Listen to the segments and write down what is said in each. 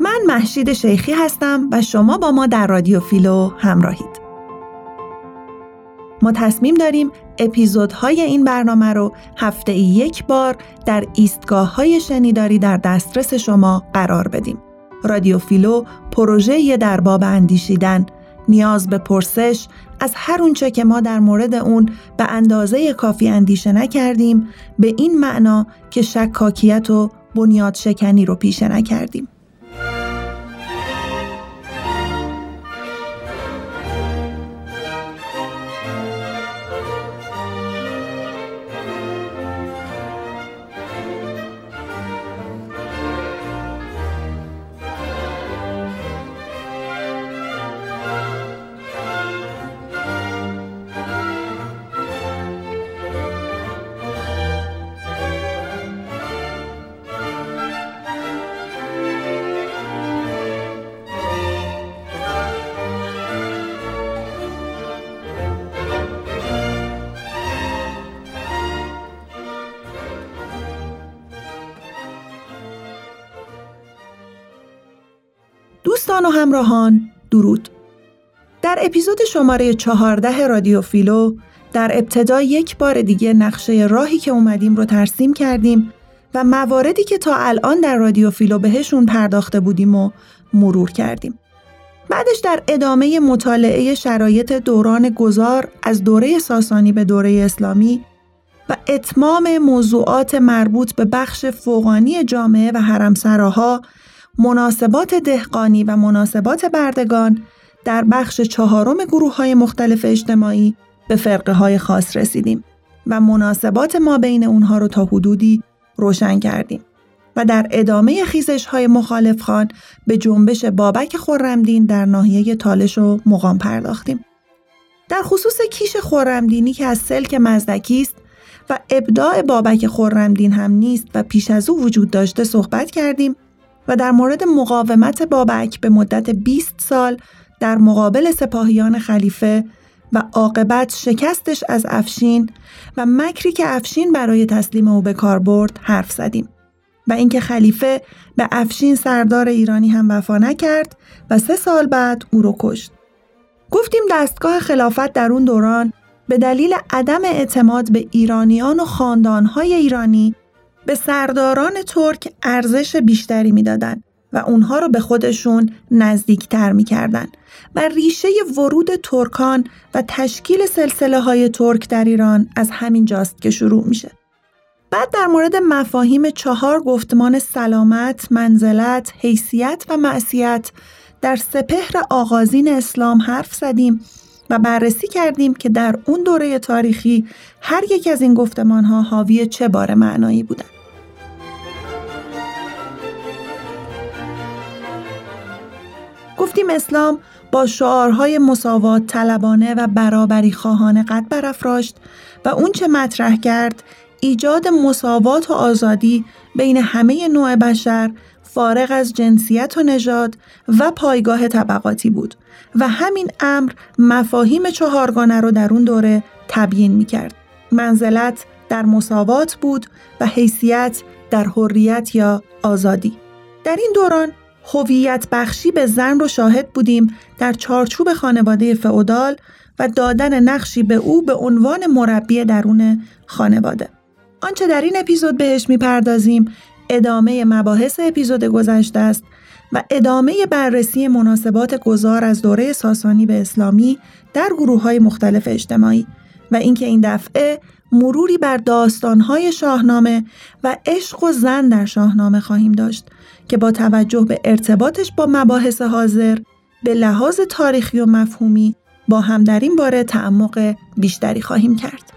من محشید شیخی هستم و شما با ما در رادیو فیلو همراهید. ما تصمیم داریم اپیزودهای این برنامه رو هفته ای یک بار در ایستگاه های شنیداری در دسترس شما قرار بدیم. رادیو فیلو پروژه در باب اندیشیدن نیاز به پرسش از هر اونچه که ما در مورد اون به اندازه کافی اندیشه نکردیم به این معنا که شکاکیت و بنیاد شکنی رو پیشه نکردیم. همراهان درود در اپیزود شماره چهارده رادیو فیلو در ابتدا یک بار دیگه نقشه راهی که اومدیم رو ترسیم کردیم و مواردی که تا الان در رادیو فیلو بهشون پرداخته بودیم و مرور کردیم. بعدش در ادامه مطالعه شرایط دوران گذار از دوره ساسانی به دوره اسلامی و اتمام موضوعات مربوط به بخش فوقانی جامعه و حرمسراها مناسبات دهقانی و مناسبات بردگان در بخش چهارم گروه های مختلف اجتماعی به فرقه های خاص رسیدیم و مناسبات ما بین اونها رو تا حدودی روشن کردیم و در ادامه خیزش های مخالف خان به جنبش بابک خورمدین در ناحیه تالش و مقام پرداختیم. در خصوص کیش خورمدینی که از سلک مزدکی است و ابداع بابک خورمدین هم نیست و پیش از او وجود داشته صحبت کردیم و در مورد مقاومت بابک به مدت 20 سال در مقابل سپاهیان خلیفه و عاقبت شکستش از افشین و مکری که افشین برای تسلیم او به کار برد حرف زدیم و اینکه خلیفه به افشین سردار ایرانی هم وفا نکرد و سه سال بعد او رو کشت. گفتیم دستگاه خلافت در اون دوران به دلیل عدم اعتماد به ایرانیان و خاندانهای ایرانی به سرداران ترک ارزش بیشتری می‌دادند و اونها رو به خودشون نزدیکتر می‌کردن و ریشه ورود ترکان و تشکیل سلسله های ترک در ایران از همین جاست که شروع میشه. بعد در مورد مفاهیم چهار گفتمان سلامت، منزلت، حیثیت و معصیت در سپهر آغازین اسلام حرف زدیم و بررسی کردیم که در اون دوره تاریخی هر یک از این گفتمان ها حاوی چه بار معنایی بودند. گفتیم اسلام با شعارهای مساوات طلبانه و برابری خواهانه قد برافراشت و اون چه مطرح کرد ایجاد مساوات و آزادی بین همه نوع بشر فارغ از جنسیت و نژاد و پایگاه طبقاتی بود و همین امر مفاهیم چهارگانه رو در اون دوره تبیین می کرد. منزلت در مساوات بود و حیثیت در حریت یا آزادی. در این دوران هویت بخشی به زن رو شاهد بودیم در چارچوب خانواده فئودال و دادن نقشی به او به عنوان مربی درون خانواده. آنچه در این اپیزود بهش می‌پردازیم ادامه مباحث اپیزود گذشته است و ادامه بررسی مناسبات گذار از دوره ساسانی به اسلامی در گروه های مختلف اجتماعی و اینکه این دفعه مروری بر داستانهای شاهنامه و عشق و زن در شاهنامه خواهیم داشت که با توجه به ارتباطش با مباحث حاضر به لحاظ تاریخی و مفهومی با هم در این باره تعمق بیشتری خواهیم کرد.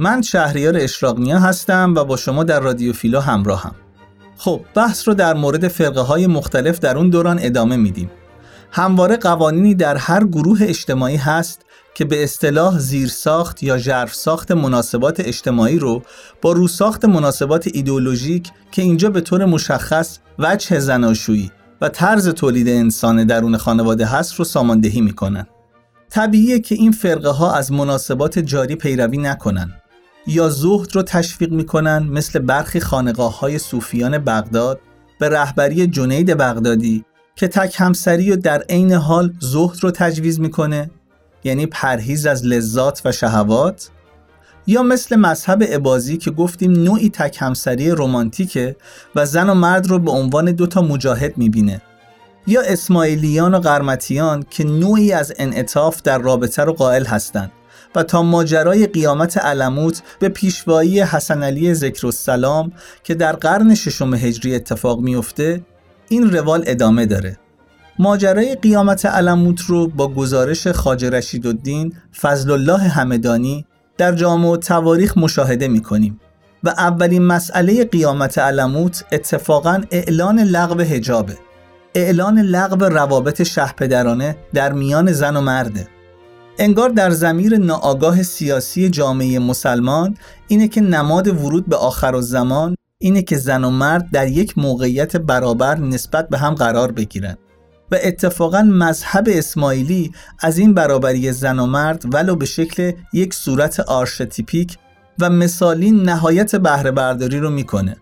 من شهریار اشراقنیا هستم و با شما در رادیو فیلو همراهم. خب بحث رو در مورد فرقه های مختلف در اون دوران ادامه میدیم همواره قوانینی در هر گروه اجتماعی هست که به اصطلاح زیرساخت یا ژرفساخت مناسبات اجتماعی رو با روساخت مناسبات ایدئولوژیک که اینجا به طور مشخص وجه زناشویی و طرز تولید انسان درون خانواده هست رو ساماندهی می‌کنن. طبیعیه که این فرقه ها از مناسبات جاری پیروی نکنن یا زهد رو تشویق می‌کنن مثل برخی خانقاه های صوفیان بغداد به رهبری جنید بغدادی که تک همسری و در عین حال زهد رو تجویز می‌کنه یعنی پرهیز از لذات و شهوات؟ یا مثل مذهب عبازی که گفتیم نوعی تک همسری رمانتیکه و زن و مرد رو به عنوان دوتا مجاهد می‌بینه؟ یا اسماعیلیان و قرمتیان که نوعی از انعطاف در رابطه رو قائل هستند و تا ماجرای قیامت علموت به پیشوایی حسن علی ذکر السلام که در قرن ششم هجری اتفاق میفته این روال ادامه داره. ماجرای قیامت علموت رو با گزارش خاج رشید الدین فضل الله همدانی در جامع تواریخ مشاهده می کنیم و اولین مسئله قیامت علموت اتفاقا اعلان لغو هجابه اعلان لغو روابط شهپدرانه در میان زن و مرده. انگار در زمیر ناآگاه سیاسی جامعه مسلمان اینه که نماد ورود به آخر و زمان اینه که زن و مرد در یک موقعیت برابر نسبت به هم قرار بگیرن و اتفاقا مذهب اسماعیلی از این برابری زن و مرد ولو به شکل یک صورت آرشتیپیک و مثالی نهایت بهره برداری رو می‌کنه.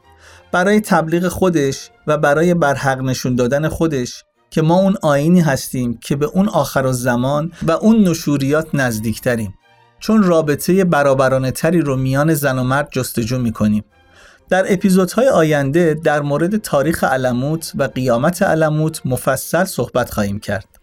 برای تبلیغ خودش و برای برحق نشون دادن خودش که ما اون آینی هستیم که به اون آخر زمان و اون نشوریات نزدیکتریم چون رابطه برابرانه تری رو میان زن و مرد جستجو می‌کنیم در اپیزودهای آینده در مورد تاریخ علموت و قیامت علموت مفصل صحبت خواهیم کرد.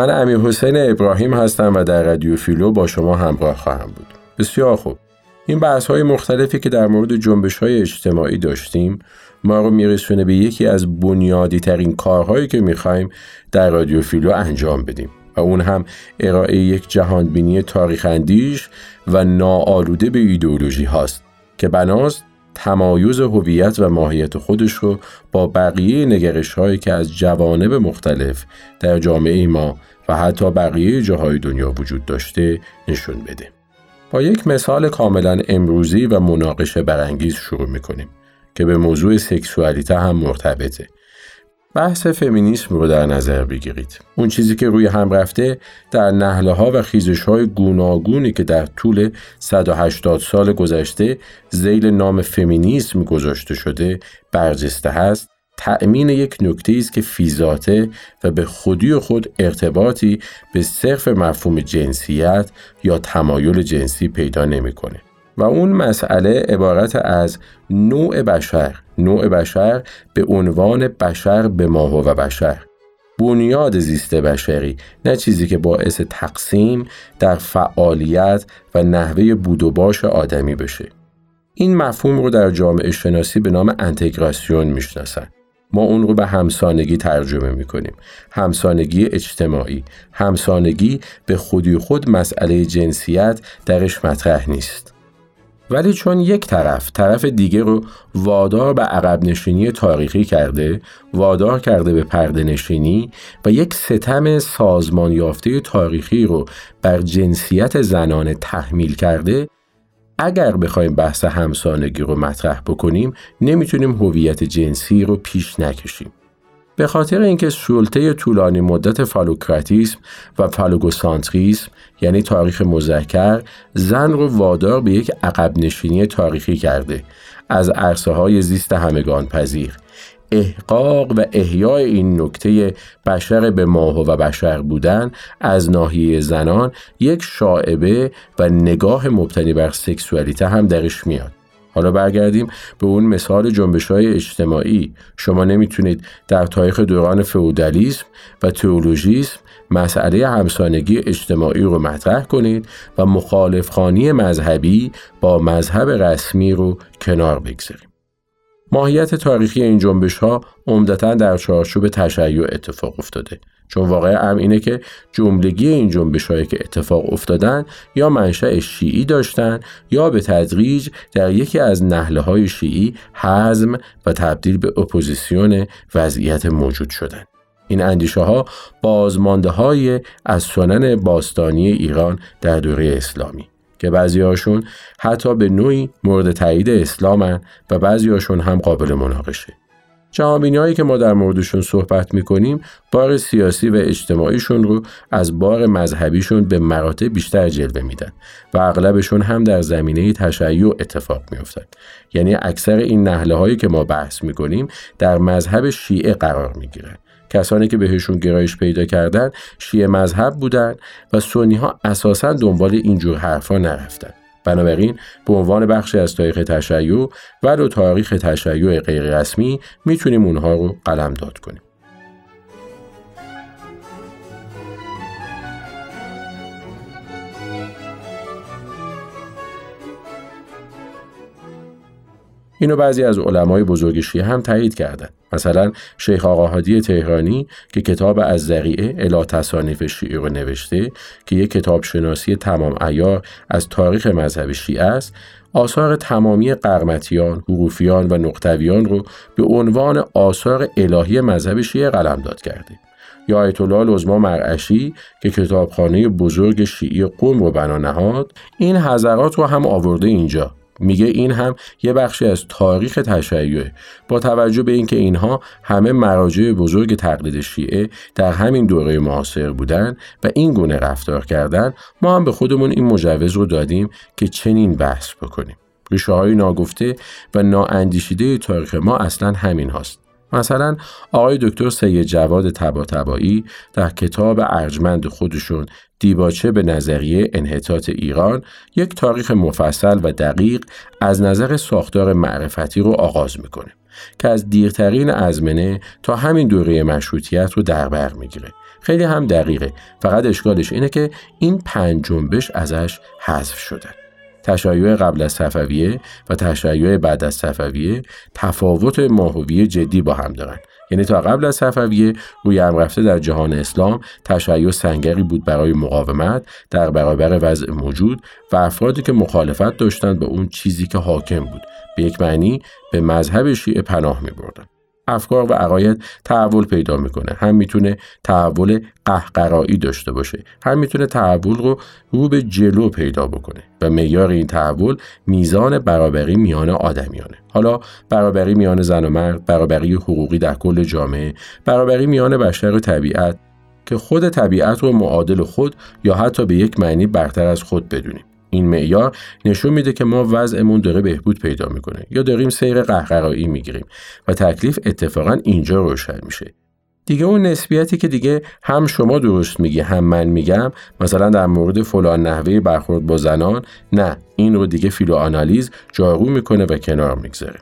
من امیر حسین ابراهیم هستم و در رادیو فیلو با شما همراه خواهم بود. بسیار خوب. این بحث های مختلفی که در مورد جنبش های اجتماعی داشتیم ما رو میرسونه به یکی از بنیادی ترین کارهایی که می‌خوایم در رادیو فیلو انجام بدیم و اون هم ارائه یک جهانبینی تاریخ اندیش و ناآلوده به ایدئولوژی هاست که بناست تمایز هویت و ماهیت خودش رو با بقیه نگرش هایی که از جوانب مختلف در جامعه ما و حتی بقیه جاهای دنیا وجود داشته نشون بده. با یک مثال کاملا امروزی و مناقشه برانگیز شروع می‌کنیم که به موضوع سکسوالیته هم مرتبطه بحث فمینیسم رو در نظر بگیرید. اون چیزی که روی هم رفته در نهله ها و خیزش های گوناگونی که در طول 180 سال گذشته زیل نام فمینیسم گذاشته شده برجسته هست تأمین یک نکته است که فیزاته و به خودی خود ارتباطی به صرف مفهوم جنسیت یا تمایل جنسی پیدا نمی‌کنه. و اون مسئله عبارت از نوع بشر. نوع بشر به عنوان بشر به ماه و بشر. بنیاد زیست بشری نه چیزی که باعث تقسیم در فعالیت و نحوه بود و باش آدمی بشه. این مفهوم رو در جامعه شناسی به نام انتگراسیون می‌شناسن. ما اون رو به همسانگی ترجمه می‌کنیم. همسانگی اجتماعی. همسانگی به خودی خود مسئله جنسیت درش مطرح نیست. ولی چون یک طرف طرف دیگه رو وادار به عقب نشینی تاریخی کرده وادار کرده به پرده نشینی و یک ستم سازمان یافته تاریخی رو بر جنسیت زنانه تحمیل کرده اگر بخوایم بحث همسانگی رو مطرح بکنیم نمی‌تونیم هویت جنسی رو پیش نکشیم. به خاطر اینکه سلطه طولانی مدت فالوکراتیسم و فالوگوسانتریسم یعنی تاریخ مذکر زن رو وادار به یک عقب نشینی تاریخی کرده از عرصه های زیست همگان پذیر احقاق و احیای این نکته بشر به ماه و بشر بودن از ناحیه زنان یک شاعبه و نگاه مبتنی بر سکسوالیته هم درش میاد حالا برگردیم به اون مثال جنبش های اجتماعی شما نمی‌تونید در تاریخ دوران فئودالیسم و تئولوژیسم مسئله همسانگی اجتماعی رو مطرح کنید و مخالفخانی مذهبی با مذهب رسمی رو کنار بگذاریم. ماهیت تاریخی این جنبش ها عمدتا در چارچوب تشیع اتفاق افتاده. چون واقع امر اینه که جملگی این جنبش هایی که اتفاق افتادن یا منشأ شیعی داشتن یا به تدریج در یکی از نحله های شیعی هضم و تبدیل به اپوزیسیون وضعیت موجود شدن. این اندیشه ها بازمانده‌ای از سنن باستانی ایران در دوره اسلامی. که بعضی هاشون حتی به نوعی مورد تایید اسلامن و بعضی هاشون هم قابل مناقشه. جهانبینی هایی که ما در موردشون صحبت می‌کنیم بار سیاسی و اجتماعیشون رو از بار مذهبیشون به مراتب بیشتر جلوه میدن و اغلبشون هم در زمینه تشیع اتفاق میافتد یعنی اکثر این نهله هایی که ما بحث می‌کنیم در مذهب شیعه قرار می‌گیرن کسانی که بهشون گرایش پیدا کردن شیعه مذهب بودن و سنی ها اساسا دنبال اینجور حرفا نرفتن. بنابراین به عنوان بخشی از تاریخ تشیع و تاریخ تشیع غیررسمی می‌تونیم اونها رو قلم داد کنیم. اینو بعضی از علمای بزرگ شیعه هم تایید کردند. مثلا شیخ آقا هادی تهرانی که کتاب از ذریعه الا تصانیف شیعه رو نوشته که یک کتاب شناسی تمام ایار از تاریخ مذهب شیعه است آثار تمامی قرمتیان، حروفیان و نقطویان رو به عنوان آثار الهی مذهب شیعه قلمداد کرده. یا آیت الله لزما مرعشی که کتابخانه بزرگ شیعی قوم رو بنا نهاد این حضرات رو هم آورده اینجا میگه این هم یه بخشی از تاریخ تشیعه با توجه به اینکه اینها همه مراجع بزرگ تقلید شیعه در همین دوره معاصر بودن و این گونه رفتار کردن ما هم به خودمون این مجوز رو دادیم که چنین بحث بکنیم. ریشه های ناگفته و نااندیشیده تاریخ ما اصلا همین هاست. مثلا آقای دکتر سید جواد تبا تبایی در کتاب ارجمند خودشون دیباچه به نظریه انحطاط ایران یک تاریخ مفصل و دقیق از نظر ساختار معرفتی رو آغاز می‌کنه که از دیرترین ازمنه تا همین دوره مشروطیت رو در بر می‌گیره. خیلی هم دقیقه. فقط اشکالش اینه که این پنج جنبش ازش حذف شدن. تشیع قبل از صفویه و تشیع بعد از صفویه تفاوت ماهوی جدی با هم دارن یعنی تا قبل از صفویه روی هم رفته در جهان اسلام تشیع سنگری بود برای مقاومت در برابر وضع موجود و افرادی که مخالفت داشتند به اون چیزی که حاکم بود به یک معنی به مذهب شیعه پناه می. افکار و عقاید تحول پیدا می‌کنه. هم می‌تونه تحول قهقرایی داشته باشه هم می‌تونه تحول رو رو به جلو پیدا بکنه و معیار این تحول میزان برابری میان آدمیانه. حالا برابری میان زن و مرد برابری حقوقی در کل جامعه برابری میان بشر و طبیعت که خود طبیعت رو معادل خود یا حتی به یک معنی برتر از خود بدونیم. این معیار نشون میده که ما وضعمون داره بهبود پیدا می‌کنه. یا داریم سیر قهقرایی می‌گیریم و تکلیف اتفاقا اینجا روشن میشه. دیگه اون نسبیتی که دیگه هم شما درست میگی هم من میگم مثلا در مورد فلان نحوه برخورد با زنان نه این رو دیگه فیلو آنالیز جارو می‌کنه و کنار می‌گذاره.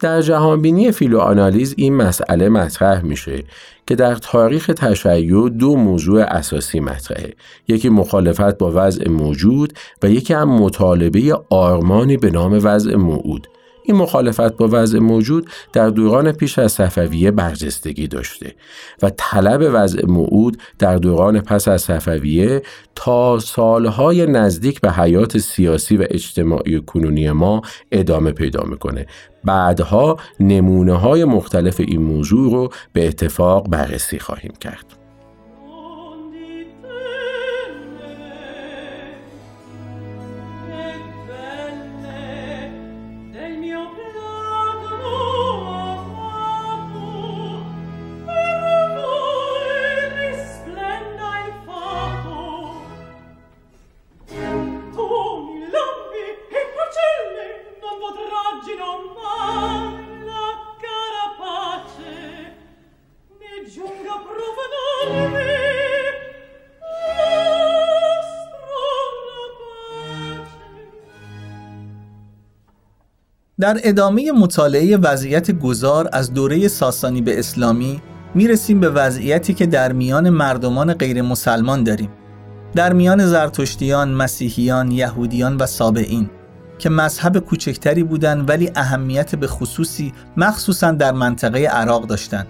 در جهانبینی فیلوآنالیز این مسئله مطرح میشه که در تاریخ تشیع دو موضوع اساسی مطرحه. یکی مخالفت با وضع موجود و یکی هم مطالبه آرمانی به نام وضع موعود. این مخالفت با وضع موجود در دوران پیش از صفویه برجستگی داشته و طلب وضع موعود در دوران پس از صفویه تا سالهای نزدیک به حیات سیاسی و اجتماعی کنونی ما ادامه پیدا می‌کنه. بعدها نمونه های مختلف این موضوع رو به اتفاق بررسی خواهیم کرد. در ادامه مطالعه وضعیت گذار از دوره ساسانی به اسلامی می‌رسیم به وضعیتی که در میان مردمان غیر مسلمان داریم. در میان زرتشتیان، مسیحیان، یهودیان و سابعین که مذهب کوچکتری بودند ولی اهمیت به خصوصی مخصوصا در منطقه عراق داشتند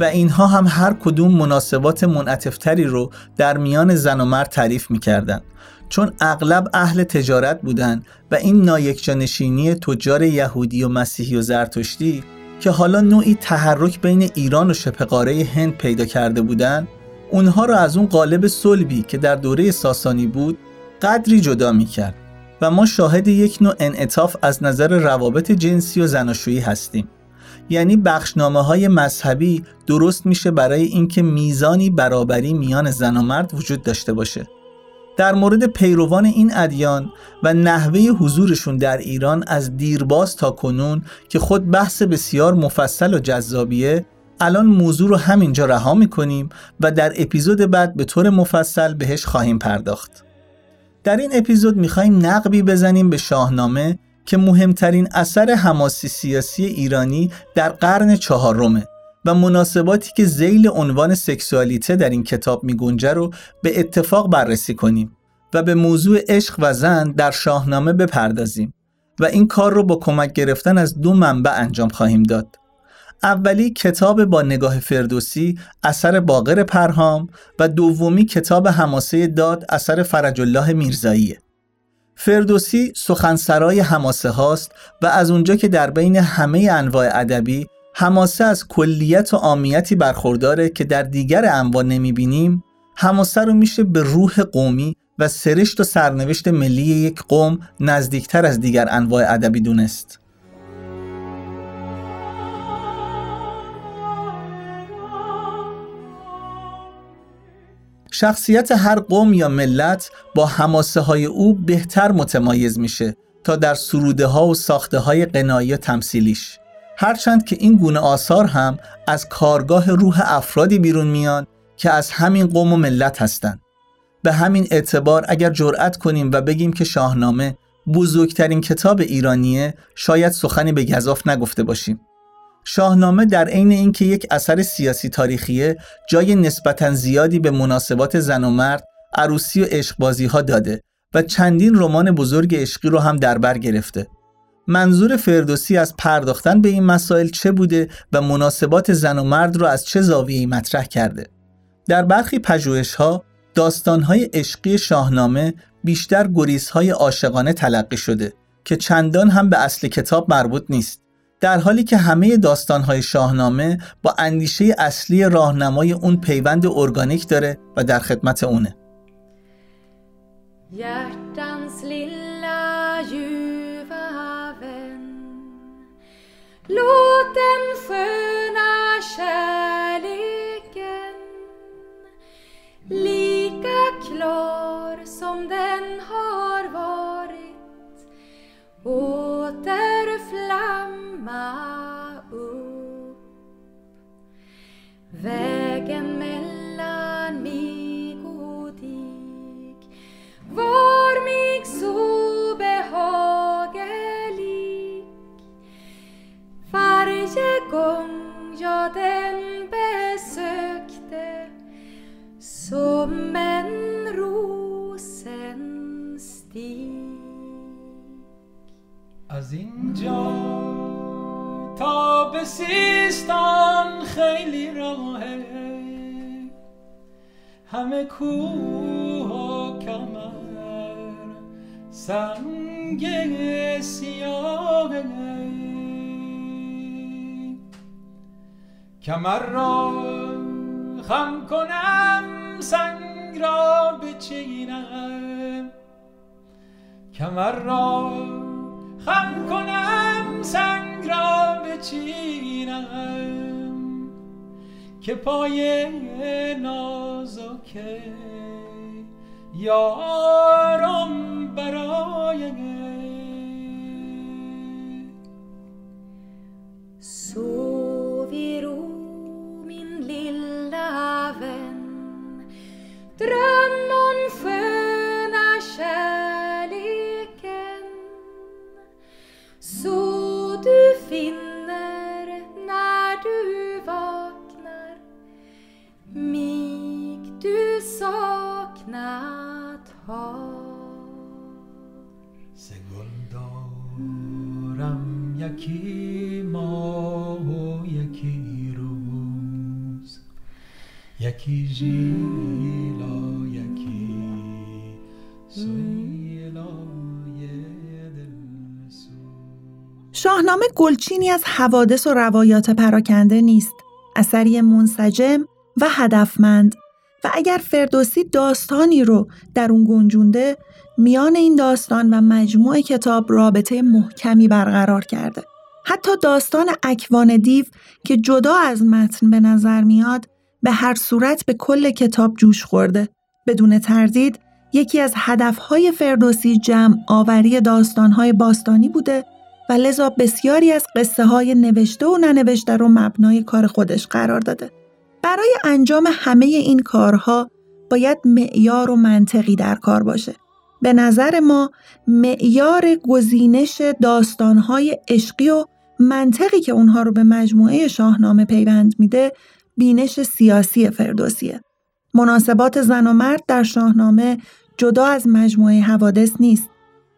و اینها هم هر کدوم مناسبات منعتفتری رو در میان زن و مرد تعریف می‌کردند. چون اغلب اهل تجارت بودند و این نایکجانشینی تجار یهودی و مسیحی و زرتشتی که حالا نوعی تحرک بین ایران و شبه هند پیدا کرده بودند اونها را از اون قالب صلبی که در دوره ساسانی بود قدری جدا می‌کرد و ما شاهد یک نوع انعطاف از نظر روابط جنسی و زناشویی هستیم. یعنی بخشنامه های مذهبی درست میشه برای اینکه میزانی برابری میان زن و مرد وجود داشته باشه. در مورد پیروان این ادیان و نحوه حضورشون در ایران از دیرباز تا کنون که خود بحث بسیار مفصل و جذابیه الان موضوع رو همینجا رها می‌کنیم و در اپیزود بعد به طور مفصل بهش خواهیم پرداخت. در این اپیزود می‌خواهیم نقبی بزنیم به شاهنامه که مهمترین اثر حماسی سیاسی ایرانی در قرن چهارمه و مناسباتی که زیل عنوان سکسوالیته در این کتاب میگنجه رو به اتفاق بررسی کنیم و به موضوع عشق و زن در شاهنامه بپردازیم و این کار رو با کمک گرفتن از دو منبع انجام خواهیم داد. اولی کتاب با نگاه فردوسی اثر باقر پرهام و دومی کتاب حماسه داد اثر فرج الله میرزاییه. فردوسی سخنسرای حماسه هاست و از اونجا که در بین همه انواع ادبی حماسه از کلیت و عامیتی برخورداره که در دیگر انواع نمی‌بینیم. حماسه رو میشه به روح قومی و سرشت و سرنوشت ملی یک قوم نزدیکتر از دیگر انواع ادبی دونست. شخصیت هر قوم یا ملت با حماسه های او بهتر متمایز میشه تا در سروده ها و ساخته های قنایی و تمثیلیش. هرچند که این گونه آثار هم از کارگاه روح افرادی بیرون میان که از همین قوم و ملت هستند. به همین اعتبار اگر جرأت کنیم و بگیم که شاهنامه بزرگترین کتاب ایرانیه شاید سخنی به گذاف نگفته باشیم. شاهنامه در عین اینکه یک اثر سیاسی تاریخیه جای نسبتا زیادی به مناسبات زن و مرد، عروسی و عشقبازی ها داده و چندین رمان بزرگ عشقی رو هم در بر گرفته. منظور فردوسی از پرداختن به این مسائل چه بوده و مناسبات زن و مرد را از چه زاویه‌ای مطرح کرده؟ در برخی پژوهش‌ها داستان‌های عشقی شاهنامه بیشتر گریزهای عاشقانه تلقی شده که چندان هم به اصل کتاب مربوط نیست. در حالی که همه داستانهای شاهنامه با اندیشه اصلی راهنمای اون پیوند ارگانیک داره و در خدمت اونه. Låt den sköna kärleken lika klar som den har varit återflamma upp. Vägen mellan mig och dig var mig så behaglig varje gång jag den besökte. Som en rosenstig از اینجا تا به سیستان خیلی راهه همه کوه و کمر سنگ سیاه کمر را خم کنم سنگ را بچینم. کمر را خم کنم سنگ را بچینم. که پای نازکه یارم برای سوی رو Dröm om sköna kärleken. Så du finner när du vaknar. Mig du saknat har. Segunda شاهنامه گلچینی از حوادث و روایات پراکنده نیست. اثری منسجم و هدفمند و اگر فردوسی داستانی رو در اون گنجونده میان این داستان و مجموع کتاب رابطه محکمی برقرار کرده. حتی داستان اکوان دیو که جدا از متن به نظر میاد به هر صورت به کل کتاب جوش خورده. بدون تردید یکی از هدفهای فردوسی جمع آوری داستانهای باستانی بوده و لذا بسیاری از قصه های نوشته و ننوشته رو مبنای کار خودش قرار داده. برای انجام همه این کارها باید معیار و منطقی در کار باشه. به نظر ما معیار گزینش داستانهای عشقی و منطقی که اونها رو به مجموعه شاهنامه پیوند میده بینش سیاسی فردوسیه. مناسبات زن و مرد در شاهنامه جدا از مجموعه حوادث نیست.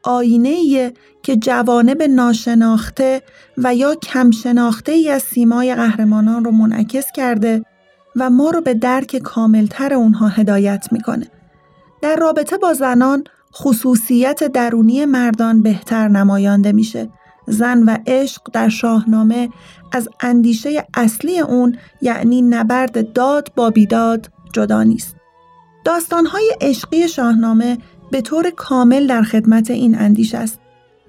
آینه که جوانب ناشناخته و یا کم شناخته ای از سیمای قهرمانان رو منعکس کرده و ما رو به درک کاملتر اونها هدایت می‌کنه. در رابطه با زنان خصوصیت درونی مردان بهتر نمایانده میشه. زن و عشق در شاهنامه از اندیشه اصلی اون یعنی نبرد داد با بیداد جدا نیست. داستانهای عشقی شاهنامه به طور کامل در خدمت این اندیش است.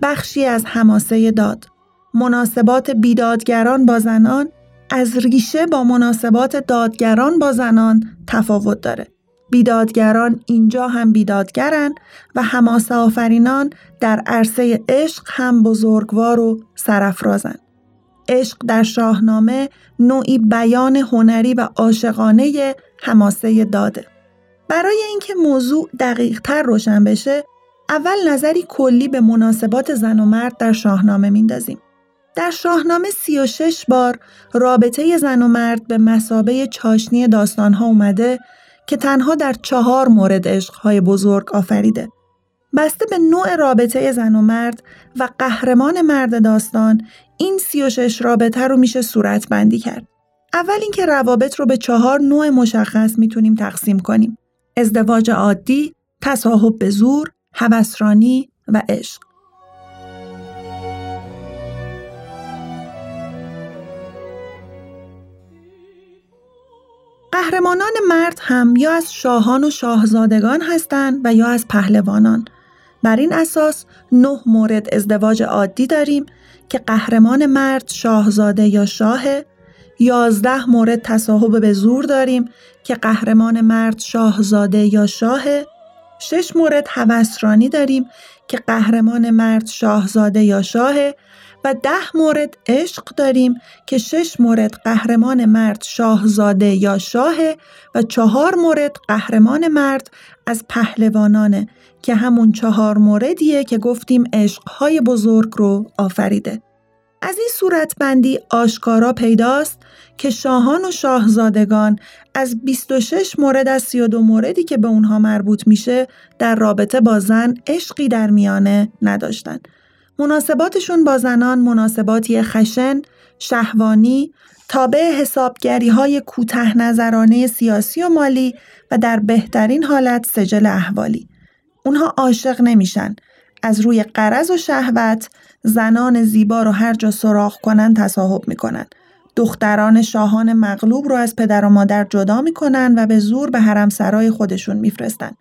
بخشی از حماسه داد. مناسبات بیدادگران با زنان از ریشه با مناسبات دادگران با زنان تفاوت داره. بیدادگران اینجا هم بیدادگرن و حماسه آفرینان در عرصه عشق هم بزرگوار و سرفرازن. عشق در شاهنامه نوعی بیان هنری و عاشقانه حماسه داده. برای اینکه موضوع دقیق تر روشن بشه، اول نظری کلی به مناسبات زن و مرد در شاهنامه میندازیم. در شاهنامه 36 بار رابطه زن و مرد به مسابه چاشنی داستانها اومده که تنها در چهار مورد عشقهای بزرگ آفریده. بسته به نوع رابطه زن و مرد و قهرمان مرد داستان این 36 رابطه رو میشه صورت بندی کرد. اول اینکه روابط رو به چهار نوع مشخص می‌تونیم تقسیم کنیم. ازدواج عادی، تصاحب به زور، هوسرانی و عشق. قهرمانان مرد هم یا از شاهان و شاهزادگان هستند و یا از پهلوانان. بر این اساس نه مورد ازدواج عادی داریم که قهرمان مرد شاهزاده یا شاه یازده مورد تصاحب به زور داریم که قهرمان مرد شاهزاده یا شاه. شش مورد هوسرانی داریم که قهرمان مرد شاهزاده یا شاه. و ده مورد عشق داریم که شش مورد قهرمان مرد شاهزاده یا شاه و چهار مورد قهرمان مرد از پهلوانانه که همون چهار موردیه که گفتیم عشقهای بزرگ رو آفریده. از این صورت بندی آشکارا پیداست که شاهان و شاهزادگان از 26 مورد از 32 موردی که به اونها مربوط میشه در رابطه با زن عشقی در میانه نداشتن. مناسباتشون با زنان مناسباتی خشن، شهوانی، تابع حسابگری های کوته نظرانه سیاسی و مالی و در بهترین حالت سجل احوالی. اونها عاشق نمیشن. از روی قرض و شهوت زنان زیبا رو هر جا سراغ کنن تصاحب می‌کنن. دختران شاهان مغلوب رو از پدر و مادر جدا می‌کنن و به زور به حرم سرای خودشون میفرستن.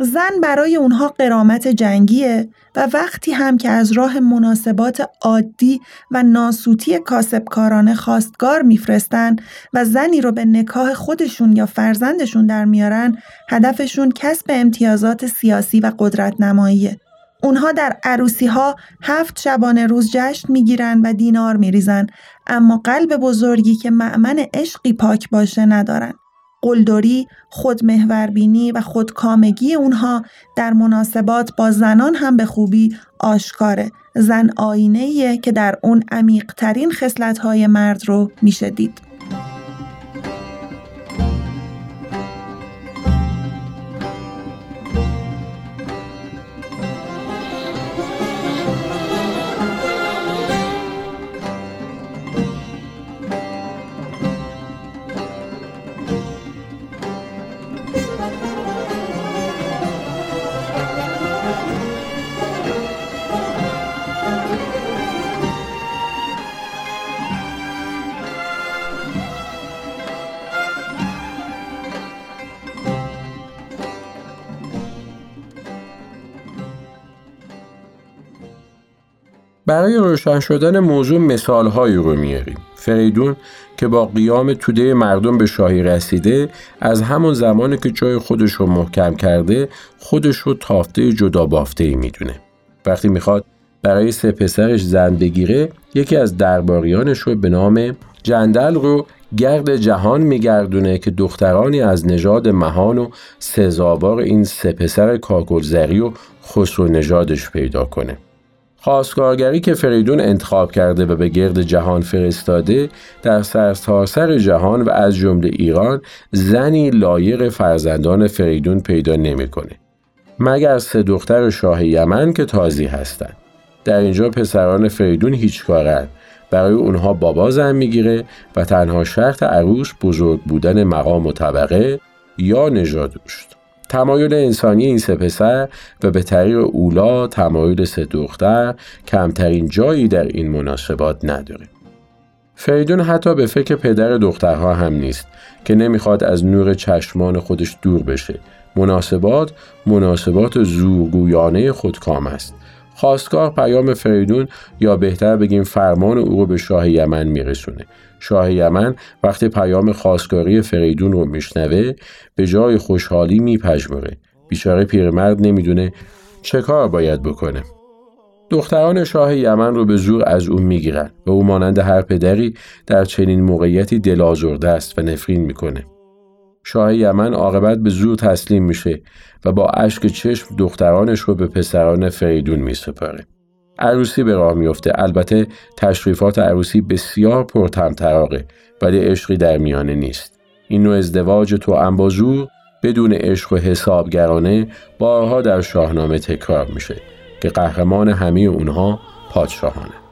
زن برای اونها قرامت جنگیه و وقتی هم که از راه مناسبات عادی و ناسوتی کاسبکارانه خواستگار میفرستن و زنی رو به نکاه خودشون یا فرزندشون در میارن هدفشون کسب امتیازات سیاسی و قدرت نماییه. اونها در عروسی ها هفت شبانه روز جشن می‌گیرن و دینار میریزن اما قلب بزرگی که معمن عشقی پاک باشه ندارن. قلدری، خودمهوربینی و خودکامگی اونها در مناسبات با زنان هم به خوبی آشکاره. زن آینه که در اون عمیقترین خصلت‌های مرد رو میشه دید. برای روشن شدن موضوع مثالهایی رو میاریم. فریدون که با قیام توده مردم به شاهی رسیده از همون زمانی که جای خودش رو محکم کرده خودش رو تافته جدا بافته ای می‌دونه. وقتی می‌خواد برای سه پسرش زن بگیره یکی از درباریانش رو به نام جندل رو گرد جهان میگردونه که دخترانی از نژاد مهان و سزاوار این سه پسر کاکلزری و خسرو نژادش پیدا کنه. خواستگارگری که فریدون انتخاب کرده و به گرد جهان فرستاده در سرتاسر جهان و از جمله ایران زنی لایق فرزندان فریدون پیدا نمی‌کنه. مگر سه دختر شاه یمن که تازی هستند. در اینجا پسران فریدون هیچ کارن برای اونها بابا زن می‌گیره و تنها شرط عروس بزرگ بودن مقام و طبقه یا نژاد اوست. تمایل انسانی این سه پسر و به طریق اولا تمایل سه دختر کمترین جایی در این مناسبات نداره. فریدون حتی به فکر پدر دخترها هم نیست که نمی‌خواد از نور چشمان خودش دور بشه. مناسبات مناسبات زورگویانه خودکام است. خواستگار پیام فریدون یا بهتر بگیم فرمان او رو به شاه یمن میرسونه. شاه یمن وقتی پیام خواستگاری فریدون رو میشنوه به جای خوشحالی میپژمره. بیچاره پیرمرد نمی‌دونه چه کار باید بکنه. دختران شاه یمن رو به زور از او می‌گیرن و او مانند هر پدری در چنین موقعیتی دلازرده است و نفرین می‌کنه. شاه یمن عاقبت به زور تسلیم میشه و با اشک چشم دخترانش رو به پسران فریدون میسپاره. عروسی به راه میفته البته تشریفات عروسی بسیار پرتمطراقه ولی عشقی در میانه نیست. این نوع ازدواج تو انبازور بدون عشق و حسابگرانه بارها در شاهنامه تکرار میشه که قهرمان همه اونها پادشاهانه.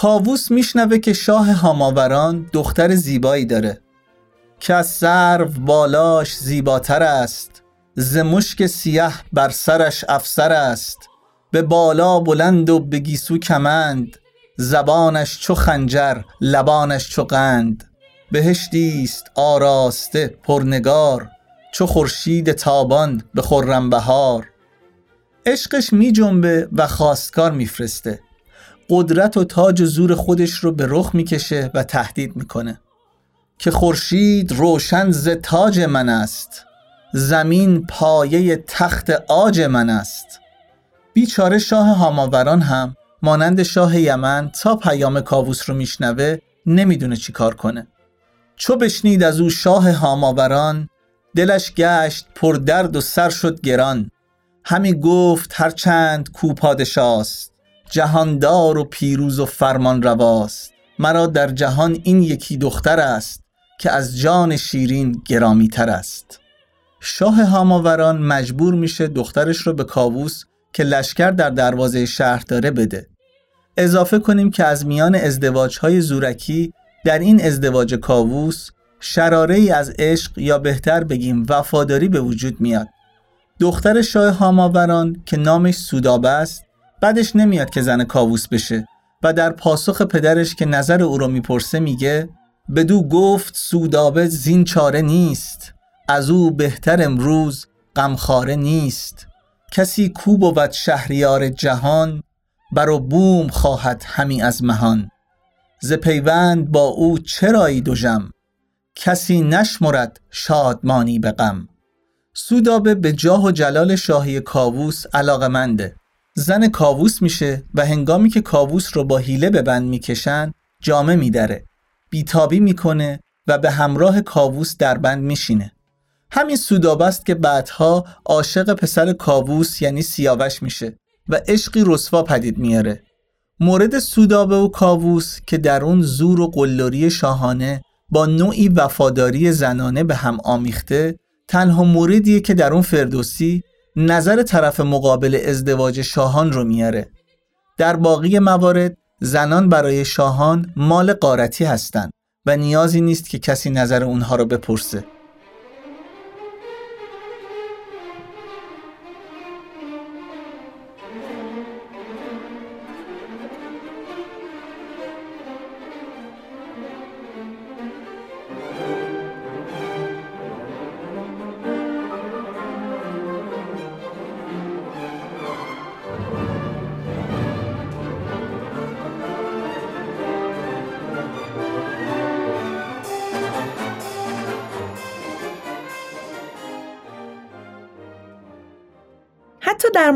کاووس میشنوه که شاه هاماوران دختر زیبایی داره. که از سرو بالاش زیباتر است ز مشک سیه بر سرش افسر است. به بالا بلند و به گیسو کمند زبانش چو خنجر لبانش چو قند. بهشتی است آراسته پرنگار چو خورشید تابان به خرم بهار. عشقش می جنبه و خواستگار میفرسته. قدرت و تاج و زور خودش رو به رخ می‌کشه و تهدید می‌کنه. که خورشید روشن ز تاج من است. زمین پایه تخت آج من است. بیچاره شاه هاماوران هم مانند شاه یمن تا پیام کاووس رو میشنوه نمی‌دونه چی کار کنه. چو بشنید از او شاه هاماوران دلش گشت پر درد و سر شد گران. همی گفت هرچند کو پادشاست. جهاندار و پیروز و فرمان رواست. مرا در جهان این یکی دختر است که از جان شیرین گرامی تر است. شاه هاماوران مجبور میشه دخترش رو به کاووس که لشکر در دروازه شهر داره بده. اضافه کنیم که از میان ازدواج های زورکی در این ازدواج کاووس شراره ای از عشق یا بهتر بگیم وفاداری به وجود میاد. دختر شاه هاماوران که نامش سودابه است بعدش نمیاد که زن کاووس بشه و در پاسخ پدرش که نظر او رو می‌پرسه میگه بدو گفت سودابه زین چاره نیست از او بهتر امروز غمخواره نیست. کسی کو بود شهریار جهان بر بوم خواهد همی از مهان. ز پیوند با او چرایی دوژم کسی نشمرد شادمانی به غم. سودابه به جاه و جلال شاهی کاووس علاقمنده. زن کاووس میشه و هنگامی که کاووس رو با حیله به بند می‌کشن جامه میدره بیتابی می‌کنه و به همراه کاووس در بند میشینه. همین سودابه که بعدها عاشق پسر کاووس یعنی سیاوش میشه و عشقی رسوا پدید میاره. مورد سودابه و کاووس که در اون زور و قلدری شاهانه با نوعی وفاداری زنانه به هم آمیخته تنها موردیه که در اون فردوسی نظر طرف مقابل ازدواج شاهان رو میاره. در باقی موارد زنان برای شاهان مال قارتی هستند و نیازی نیست که کسی نظر اونها رو بپرسه.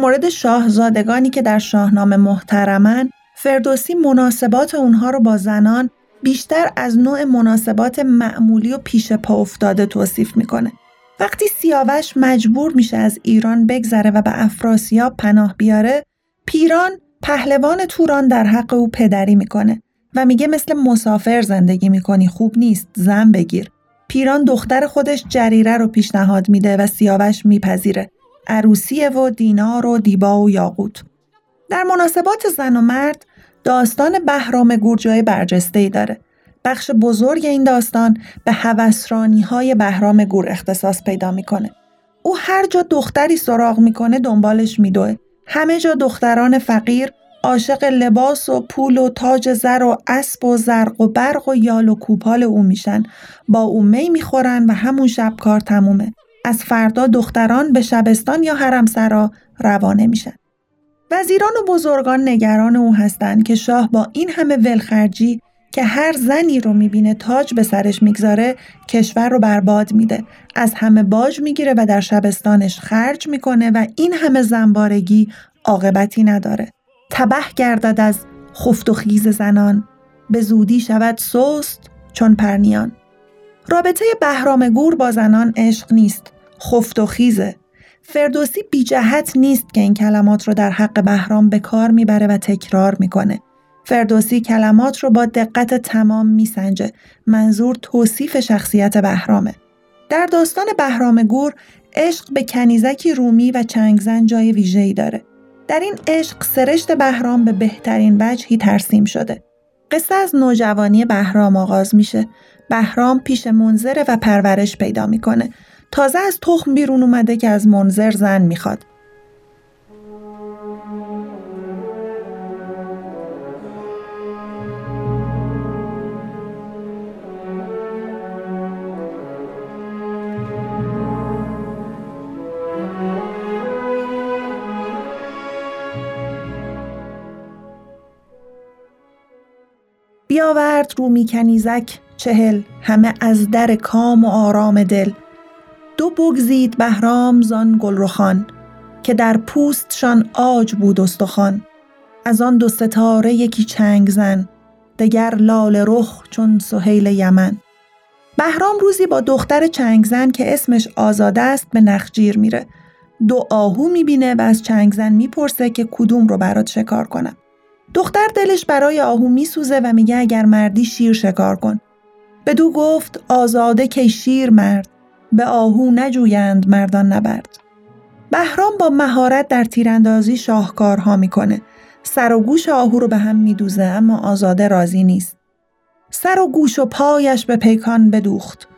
مورد شاهزادگانی که در شاهنامه محترمن فردوسی مناسبات اونها رو با زنان بیشتر از نوع مناسبات معمولی و پیش پا افتاده توصیف می‌کنه. وقتی سیاوش مجبور میشه از ایران بگذره و به افراسیاب پناه بیاره، پیران پهلوان توران در حق او پدری می‌کنه و میگه مثل مسافر زندگی می‌کنی خوب نیست زن بگیر. پیران دختر خودش جریره رو پیشنهاد میده و سیاوش میپذیره. عروسیه و دینار و دیبا و یاقوت. در مناسبات زن و مرد داستان بهرام گور جای برجسته ای داره. بخش بزرگ این داستان به هوسرانی های بهرام گور اختصاص پیدا می‌کنه. او هر جا دختری سراغ می‌کنه دنبالش میدوه. همه جا دختران فقیر عاشق لباس و پول و تاج زر و اسب و زرق و برق و یال و کوپال او میشن با او می می‌خورن و همون شب کار تمومه از فردا دختران به شبستان یا حرمسرا روانه میشن. وزیران و بزرگان نگران او هستند که شاه با این همه ولخرجی که هر زنی رو می‌بینه تاج به سرش می‌گذاره کشور رو برباد میده. از همه باج می‌گیره و در شبستانش خرج می‌کنه و این همه زنبارگی عاقبتی نداره. تبه گردد از خفت و خیز زنان. به زودی شود سست چون پرنیان. رابطه بهرام گور با زنان عشق نیست خفت و خیزه. فردوسی بی جهت نیست که این کلمات رو در حق بهرام به کار می‌بره و تکرار می‌کنه. فردوسی کلمات رو با دقت تمام میسنجه. منظور توصیف شخصیت بهرامه. در داستان بهرام گور عشق به کنیزکی رومی و چنگزن جای ویژه‌ای داره. در این عشق سرشت بهرام به بهترین وجهی ترسیم شده. قصه از نوجوانی بهرام آغاز میشه. بهرام پیش منظره و پرورش پیدا می‌کنه. تازه از تخم بیرون اومده که از منظر زن می‌خواد. بیاورد رومی کنیزک چهل همه از در کام و آرام دل. دو بگزید بهرام زان گلرخان که در پوستشان آج بود استخوان. از آن دو ستاره یکی چنگ زن دگر لال رخ چون سهیل یمن. بهرام روزی با دختر چنگزن که اسمش آزاده است به نخجیر میره. دو آهو می‌بینه و از چنگزن می‌پرسه که کدوم رو برات شکار کنم. دختر دلش برای آهو میسوزه و میگه اگر مردی شیر شکار کن. بدو گفت آزاده که شیر مرد. به آهو نجویند مردان نبرد. بهرام با مهارت در تیراندازی شاهکارها می‌کنه. سر و گوش آهو رو به هم میدوزه اما آزاده راضی نیست. سر و گوش و پایش به پیکان بدوخت.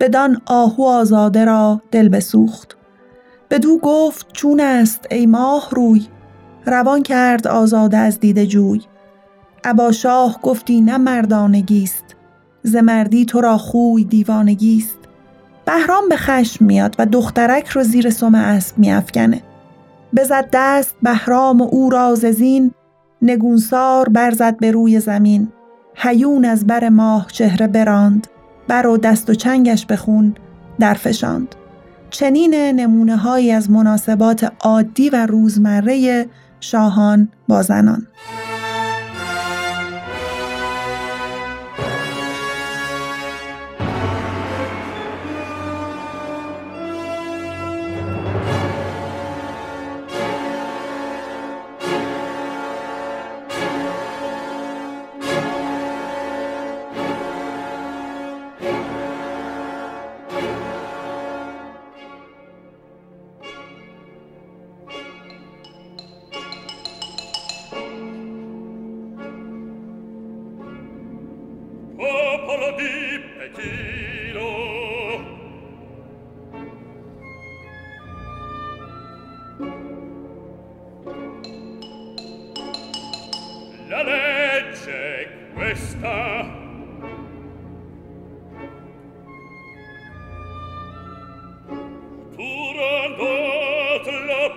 بدان آهو آزاده را دل بسوخت. بدو گفت چون است ای ماه روی. روان کرد آزاده از دید جوی. ابا شاه گفتی نه مردانگیست ز مردی تو را خوی دیوانگیست. بهرام به خشم میاد و دخترک رو زیر سم اسب میافکنه. بزد دست بهرام و او را زین نگونسار برزد به روی زمین. هیون از بر ماه چهره براند بر و دست و چنگش به خون درفشاند چنین نمونه هایی از مناسبات عادی و روزمره شاهان با زنان.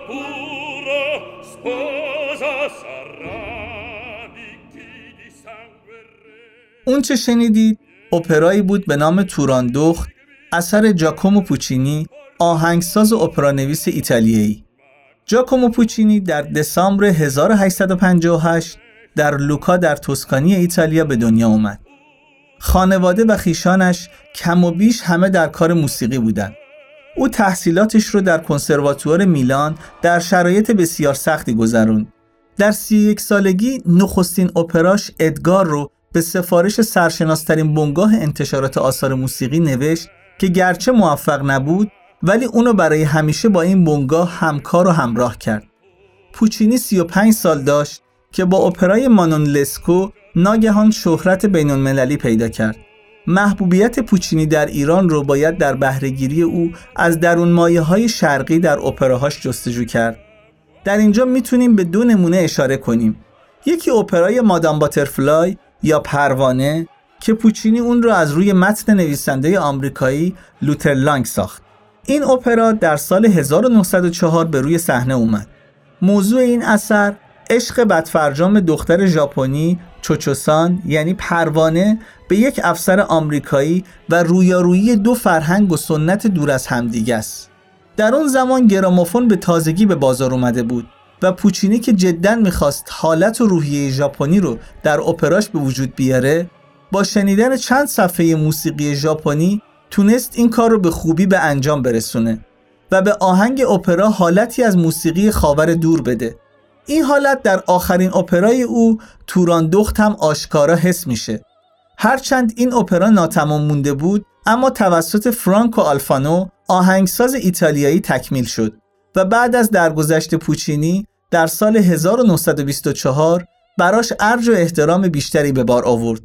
La pura sposa sarà. اون چه شنیدید اپرایی بود به نام توراندخت اثر جاکومو پوچینی آهنگساز و اپرانویس ایتالیایی. جاکومو پوچینی در دسامبر 1858 در لوکا در توسکانی ایتالیا به دنیا اومد. خانواده و خیشانش کم و بیش همه در کار موسیقی بودند. او تحصیلاتش رو در کنسرواتوار میلان در شرایط بسیار سختی گذروند. در سی یک سالگی نخستین اپراش ادگار رو به سفارش سرشناسترین بنگاه انتشارات آثار موسیقی نوشت که گرچه موفق نبود ولی اونو برای همیشه با این بنگاه همکار و همراه کرد. پوچینی 35 سال داشت که با اپرای مانون لسکو ناگهان شهرت بین المللی پیدا کرد. محبوبیت پوچینی در ایران رو باید در بهرهگیری او از درون مایه های شرقی در اپراهاش جستجو کرد. در اینجا می‌تونیم به دو نمونه اشاره کنیم. یکی اپرای مادام باترفلای یا پروانه که پوچینی اون رو از روی متن نویسنده آمریکایی لوتر لانگ ساخت. این اپرا در سال 1904 به روی صحنه اومد. موضوع این اثر عشق بدفرجام دختر ژاپنی چوچوسان یعنی پروانه به یک افسر آمریکایی و رویارویی دو فرهنگ و سنت دور از همدیگه است. در اون زمان گراموفون به تازگی به بازار اومده بود و پوچینی که جدا می‌خواست حالت و روحیه ژاپنی رو در اپراش به وجود بیاره با شنیدن چند صفحه موسیقی ژاپنی تونست این کار رو به خوبی به انجام برسونه و به آهنگ اپرا حالتی از موسیقی خاور دور بده این حالت در آخرین اپرای او توران دخت هم آشکارا حس میشه هرچند این اپرا ناتمام مونده بود اما توسط فرانکو آلفانو آهنگساز ایتالیایی تکمیل شد و بعد از درگذشت پوچینی در سال 1924 براش ارج و احترام بیشتری به بار آورد.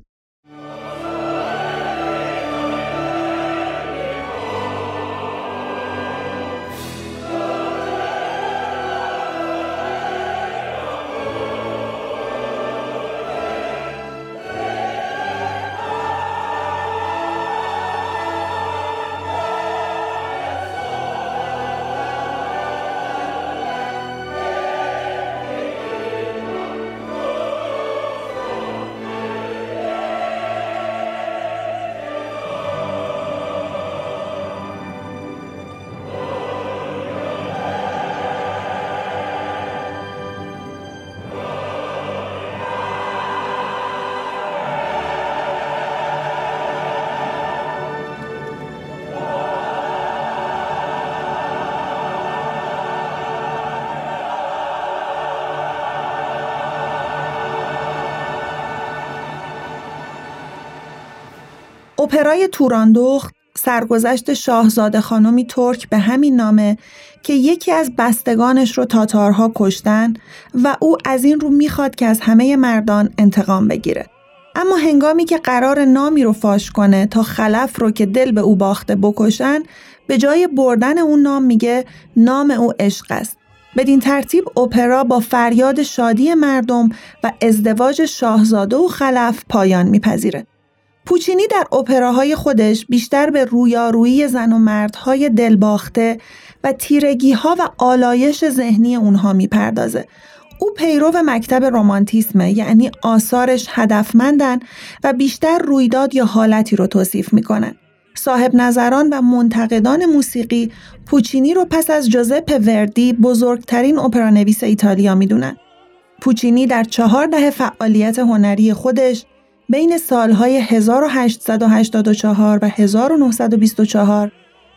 اپرای توراندخت سرگذشت شاهزاده خانمی ترک به همین نامه که یکی از بستگانش رو تاتارها کشتن و او از این رو می‌خواد که از همه مردان انتقام بگیره. اما هنگامی که قرار نامی رو فاش کنه تا خلف رو که دل به او باخته بکشن به جای بردن اون نام میگه نام او عشق است. بدین ترتیب اپرا با فریاد شادی مردم و ازدواج شاهزاده و خلف پایان میپذیره. پوچینی در اپراهای خودش بیشتر به رویارویی زن و مردهای دلباخته و تیرگی ها و آلایش ذهنی اونها می‌پردازه. او پیرو مکتب رومانتیسمه یعنی آثارش هدفمندن و بیشتر رویداد یا حالتی رو توصیف می‌کنن. صاحب نظران و منتقدان موسیقی پوچینی رو پس از جوزپ وردی بزرگترین اپرانویس ایتالیا می‌دونن. پوچینی در چهار دهه فعالیت هنری خودش بین سالهای 1884 و 1924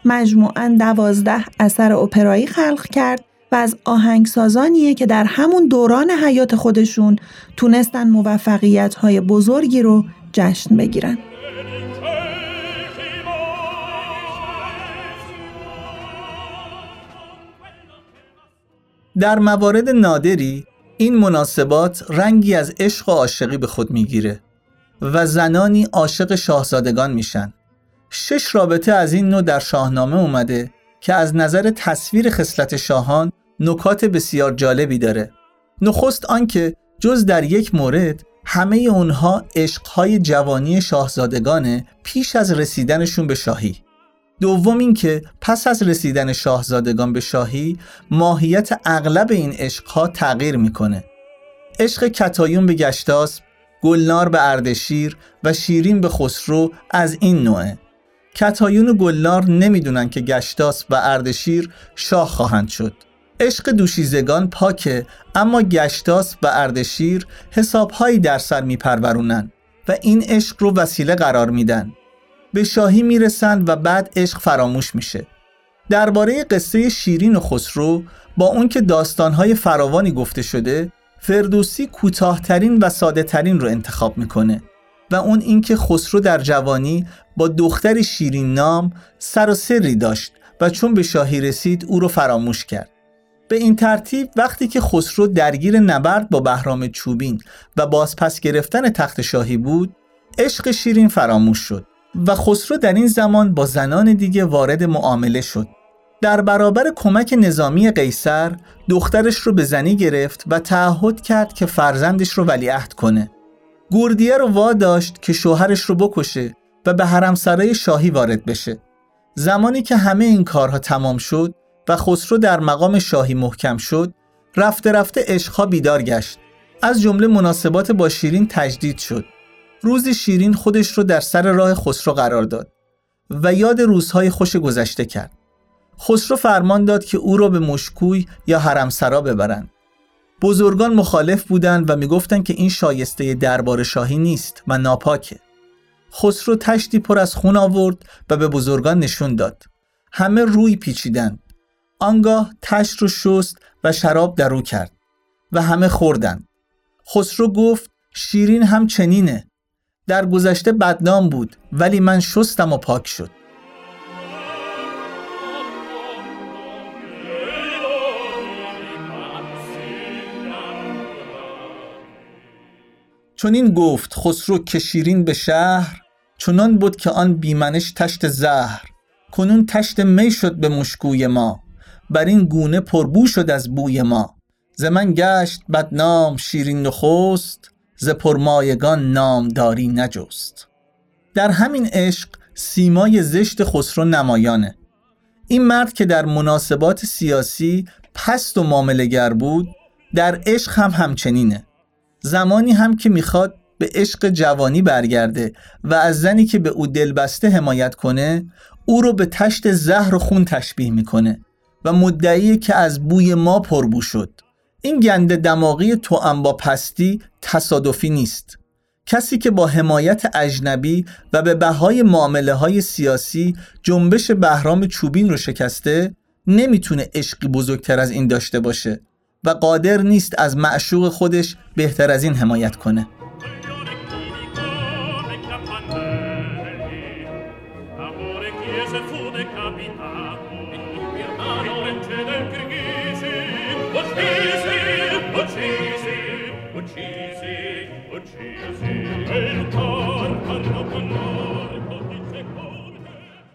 مجموعاً دوازده اثر اپرایی خلق کرد و از آهنگسازانیه که در همون دوران حیات خودشون تونستن موفقیت های بزرگی رو جشن بگیرن. در موارد نادری این مناسبات رنگی از عشق و عاشقی به خود می‌گیره و زنانی عاشق شاهزادگان میشن. شش رابطه از این نوع در شاهنامه اومده که از نظر تصویر خصلت شاهان نکات بسیار جالبی داره. نخست آنکه جز در یک مورد همه اونها عشقهای جوانی شاهزادگانه پیش از رسیدنشون به شاهی. دوم اینکه پس از رسیدن شاهزادگان به شاهی ماهیت اغلب این عشقها تغییر می‌کنه. عشق کتایون به گشتاسب گلنار به اردشیر و شیرین به خسرو از این نوعه. کتایون گلنار نمی‌دونن که گشتاس و اردشیر شاه خواهند شد. عشق دوشیزگان پاکه اما گشتاس و اردشیر حسابهایی در سر میپرورونن و این عشق رو وسیله قرار میدن. به شاهی می‌رسن و بعد عشق فراموش میشه. درباره قصه شیرین و خسرو با اون که داستانهای فراوانی گفته شده فردوسی کوتاهترین و ساده ترین رو انتخاب می‌کنه و اون اینکه خسرو در جوانی با دختر شیرین نام سر و سری داشت و چون به شاهی رسید او رو فراموش کرد. به این ترتیب وقتی که خسرو درگیر نبرد با بهرام چوبین و بازپس گرفتن تخت شاهی بود عشق شیرین فراموش شد و خسرو در این زمان با زنان دیگه وارد معامله شد. در برابر کمک نظامی قیصر دخترش رو به زنی گرفت و تعهد کرد که فرزندش رو ولیعهد کنه. گوردیه رو واداشت که شوهرش رو بکشه و به حرمسرای شاهی وارد بشه. زمانی که همه این کارها تمام شد و خسرو در مقام شاهی محکم شد رفته رفته عشقها بیدار گشت. از جمله مناسبات با شیرین تجدید شد. روزی شیرین خودش رو در سر راه خسرو قرار داد و یاد روزهای خوش گذشته کرد. خسرو فرمان داد که او را به مشکوی یا حرمسرا ببرند. بزرگان مخالف بودند و می‌گفتند که این شایسته دربار شاهی نیست و ناپاکه. خسرو تشتی پر از خون آورد و به بزرگان نشون داد. همه روی پیچیدند. آنگاه تشت رو شست و شراب در رو کرد و همه خوردند. خسرو گفت شیرین هم چنینه. در گذشته بدنام بود ولی من شستم و پاک شد. چون این گفت خسرو که شیرین به شهر چنان بود که آن بیمنش تشت زهر. کنون تشت می شد به مشکوی ما بر این گونه پربو شد از بوی ما. ز من گشت بدنام شیرین نخست ز پرمایگان نامداری نجست. در همین عشق سیمای زشت خسرو نمایانه. این مرد که در مناسبات سیاسی پست و معاملهگر بود در عشق هم همچنینه. زمانی هم که می‌خواد به عشق جوانی برگرده و از زنی که به او دلبسته حمایت کنه او رو به تشت زهر و خون تشبیه می‌کنه و مدعی که از بوی ما پربو شد. این گنده دماغی تو با پستی تصادفی نیست. کسی که با حمایت اجنبی و به بهای معامله های سیاسی جنبش بهرام چوبین رو شکسته نمی‌تونه عشقی بزرگتر از این داشته باشه. و قادر نیست از معشوق خودش بهتر از این حمایت کنه.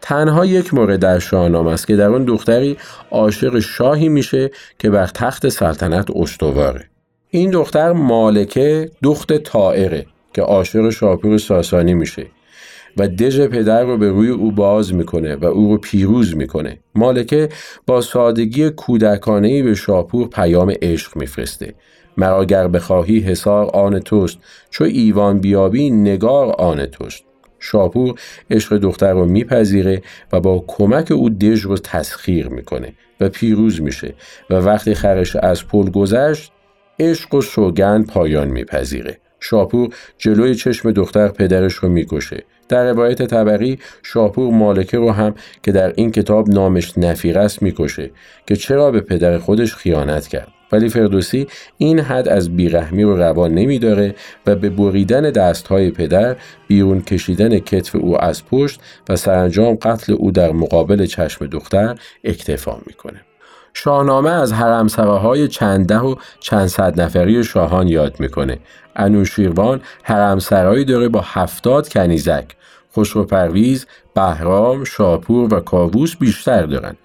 تنها یک مورد در شاهنامه است که در اون دختری عاشق شاهی میشه که بر تخت سلطنت استواره. این دختر مالکه دخت طائره که عاشق شاپور ساسانی میشه و دژ پدر رو به روی او باز می‌کنه و او رو پیروز می‌کنه. مالکه با سادگی کودکانه به شاپور پیام عشق میفرسته. مرا گر بخواهی حسار آن توست چو ایوان بیابی نگار آن توست. شاپور عشق دختر رو میپذیره و با کمک او دژ رو تسخیر می‌کنه و پیروز میشه و وقتی خرش از پل گذشت عشق و سوگند پایان میپذیره. شاپور جلوی چشم دختر پدرش رو می‌کشه در روایت طبقی شاپور مالکه رو هم که در این کتاب نامش نفیر است می‌کشه که چرا به پدر خودش خیانت کرد. ولی فردوسی این حد از بیرحمی رو روا نمیداره و به بریدن دستهای پدر بیرون کشیدن کتف او از پشت و سرانجام قتل او در مقابل چشم دختر اکتفا می‌کنه. شاهنامه از حرمسراهای چند ده و چند صد نفری شاهان یاد می‌کنه انوشیروان حرمسرایی داره با هفتاد کنیزک خسرو پرویز، بهرام، شاپور و کاووس بیشتر دارن.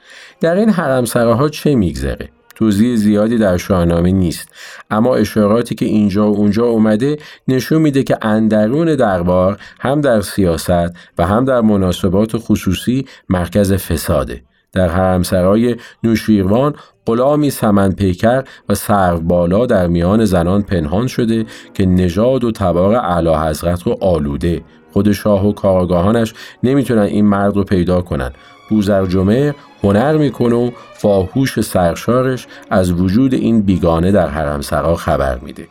در این حرمسراها چه میگذره؟ توضیح زیادی در شاهنامه نیست اما اشاراتی که اینجا و اونجا اومده نشون میده که اندرون دربار هم در سیاست و هم در مناسبات خصوصی مرکز فساده در حرمسرای نوشیروان غلامی سمن پیکر و سرو بالا در میان زنان پنهان شده که نژاد و تبار اعلی حضرت رو آلوده. خود شاه و کارگاهانش نمی‌تونن این مرد رو پیدا کنن. بوزرجمه هنر می‌کنه و فاهوش سرشارش از وجود این بیگانه در حرمسرا خبر میده.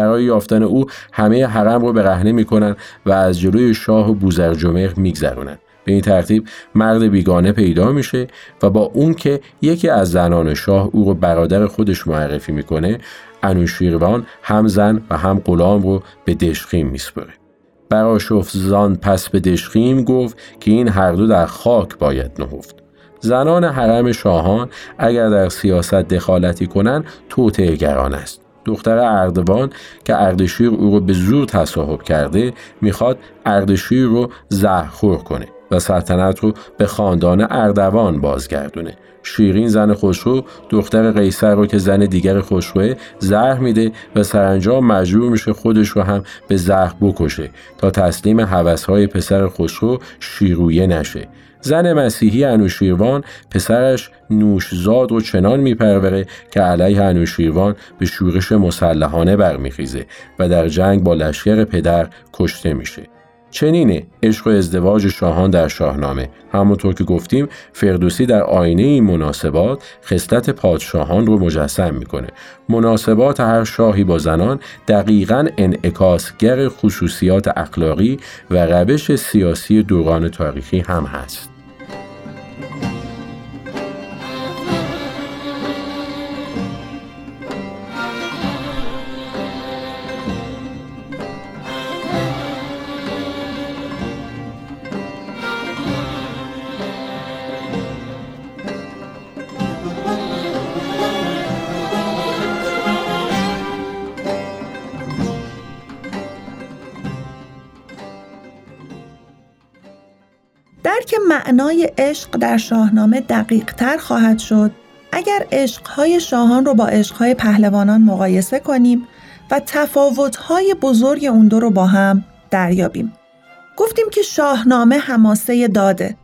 برای یافتن او همه حرم رو به رهنه می‌کنن و از جلوی شاه و بوزرجمهر میگذرونن. به این ترتیب مرد بیگانه پیدا میشه و با اون که یکی از زنان شاه او رو برادر خودش معرفی می‌کنه انوشیروان هم زن و هم غلام رو به دشخیم میسپره براشفت زان پس به دشخیم گفت که این هر دو در خاک باید نهفت. زنان حرم شاهان اگر در سیاست دخالتی کنند توطعه گران است. دختر اردوان که اردشیر او رو به زور تصاحب کرده می‌خواد اردشیر رو زهرخور کنه و سلطنت رو به خاندان اردوان بازگردونه. شیرین زن خسرو دختر قیصر رو که زن دیگر خسروه زهر میده و سرانجام مجبور میشه خودش رو هم به زهر بکشه تا تسلیم حوثهای پسر خسرو شیرویه نشه. زن مسیحی انوشیروان پسرش نوشزاد و چنان میپروره که علیه انوشیروان به شورش مسلحانه برمیخیزه و در جنگ با لشکر پدر کشته میشه. چنینه. عشق و ازدواج شاهان در شاهنامه. همونطور که گفتیم فردوسی در آینه این مناسبات خصلت پادشاهان رو مجسم می‌کنه. مناسبات هر شاهی با زنان دقیقا انعکاسگر خصوصیات اخلاقی و روش سیاسی دوران تاریخی هم هست. معنای عشق در شاهنامه دقیق تر خواهد شد اگر عشقهای شاهان رو با عشقهای پهلوانان مقایسه کنیم و تفاوتهای بزرگ اون دو رو با هم دریابیم. گفتیم که شاهنامه هماسه داده.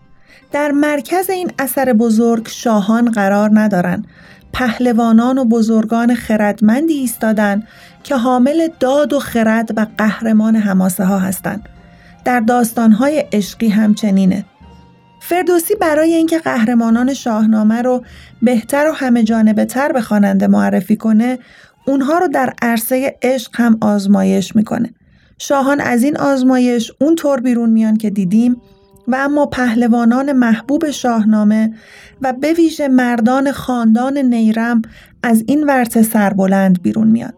در مرکز این اثر بزرگ شاهان قرار ندارن. پهلوانان و بزرگان خردمندی ایستادن که حامل داد و خرد و قهرمان هماسه ها هستند. در داستانهای عشقی همچنینه. فردوسی برای اینکه قهرمانان شاهنامه رو بهتر و همه جانبه تر به خواننده معرفی کنه اونها رو در عرصه عشق هم آزمایش می‌کنه. شاهان از این آزمایش اونطور بیرون میان که دیدیم و اما پهلوانان محبوب شاهنامه و به ویژه مردان خاندان نیرم از این ورطه سربلند بیرون میان.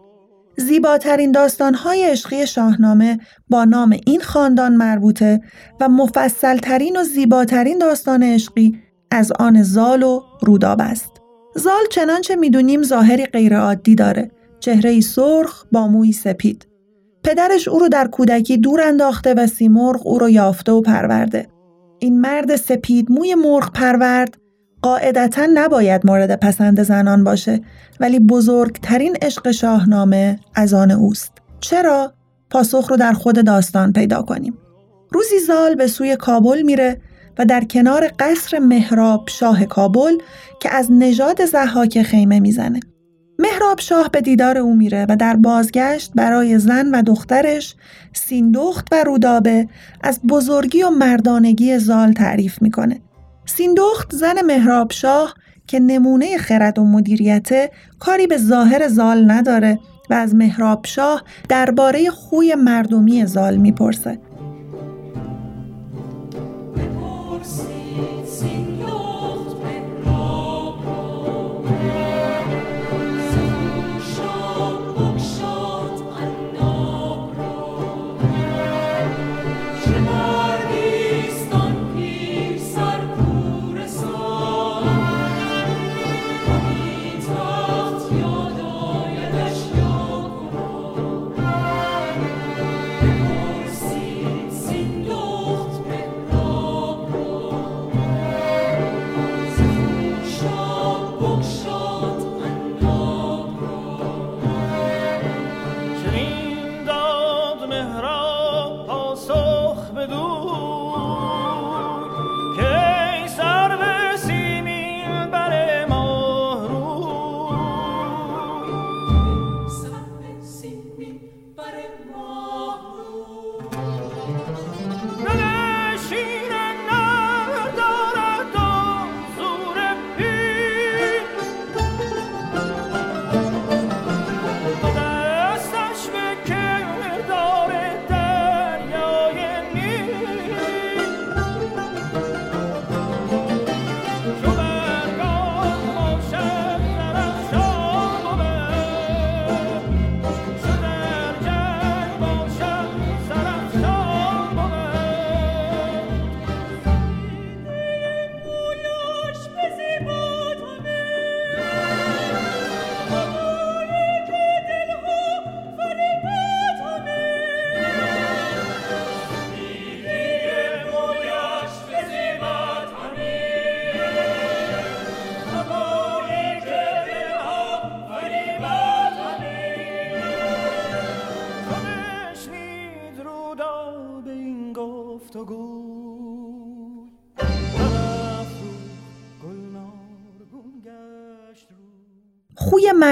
زیباترین داستانهای عشقی شاهنامه با نام این خاندان مربوطه و مفصلترین و زیباترین داستان عشقی از آن زال و روداب است. زال چنانچه می‌دونیم ظاهری غیرعادی داره. چهره سرخ با موی سپید. پدرش او رو در کودکی دور انداخته و سیمرغ او رو یافته و پرورده. این مرد سپید موی مرغ پرورد قاعدتا نباید مورد پسند زنان باشه ولی بزرگترین عشق شاهنامه از آن اوست. چرا؟ پاسخ رو در خود داستان پیدا کنیم. روزی زال به سوی کابل میره و در کنار قصر مهراب شاه کابل که از نژاد زحاک خیمه می‌زنه. مهراب شاه به دیدار او میره و در بازگشت برای زن و دخترش سیندخت و رودابه از بزرگی و مردانگی زال تعریف می‌کنه. سیندخت زن مهراب شاه که نمونه خرد و مدیریت کاری به ظاهر زال نداره و از مهراب شاه درباره خوی مردمی زال می‌پرسه.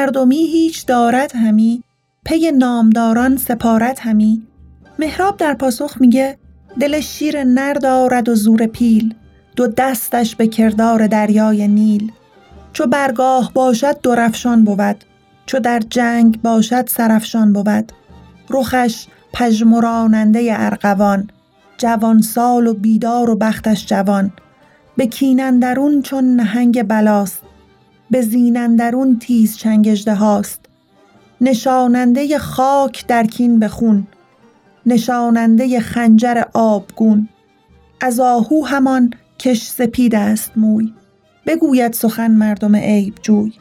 مردمی هیچ دارد همی پی نامداران سپارت همی. مهراب در پاسخ میگه دل شیر نر دارد و زور پیل دو دستش به کردار دریای نیل. چو برگاه باشد درفشان بود چو در جنگ باشد سرفشان بود. رخش پژمراننده ارغوان جوان سال و بیدار و بختش جوان. به کینندرون چون نهنگ بلاست به زینندرون تیز چنگ هاست. نشاننده خاک در کین به خون نشاننده خنجر آبگون. از آهو همان کش سپید است موی بگوید سخن مردم عیب جوی.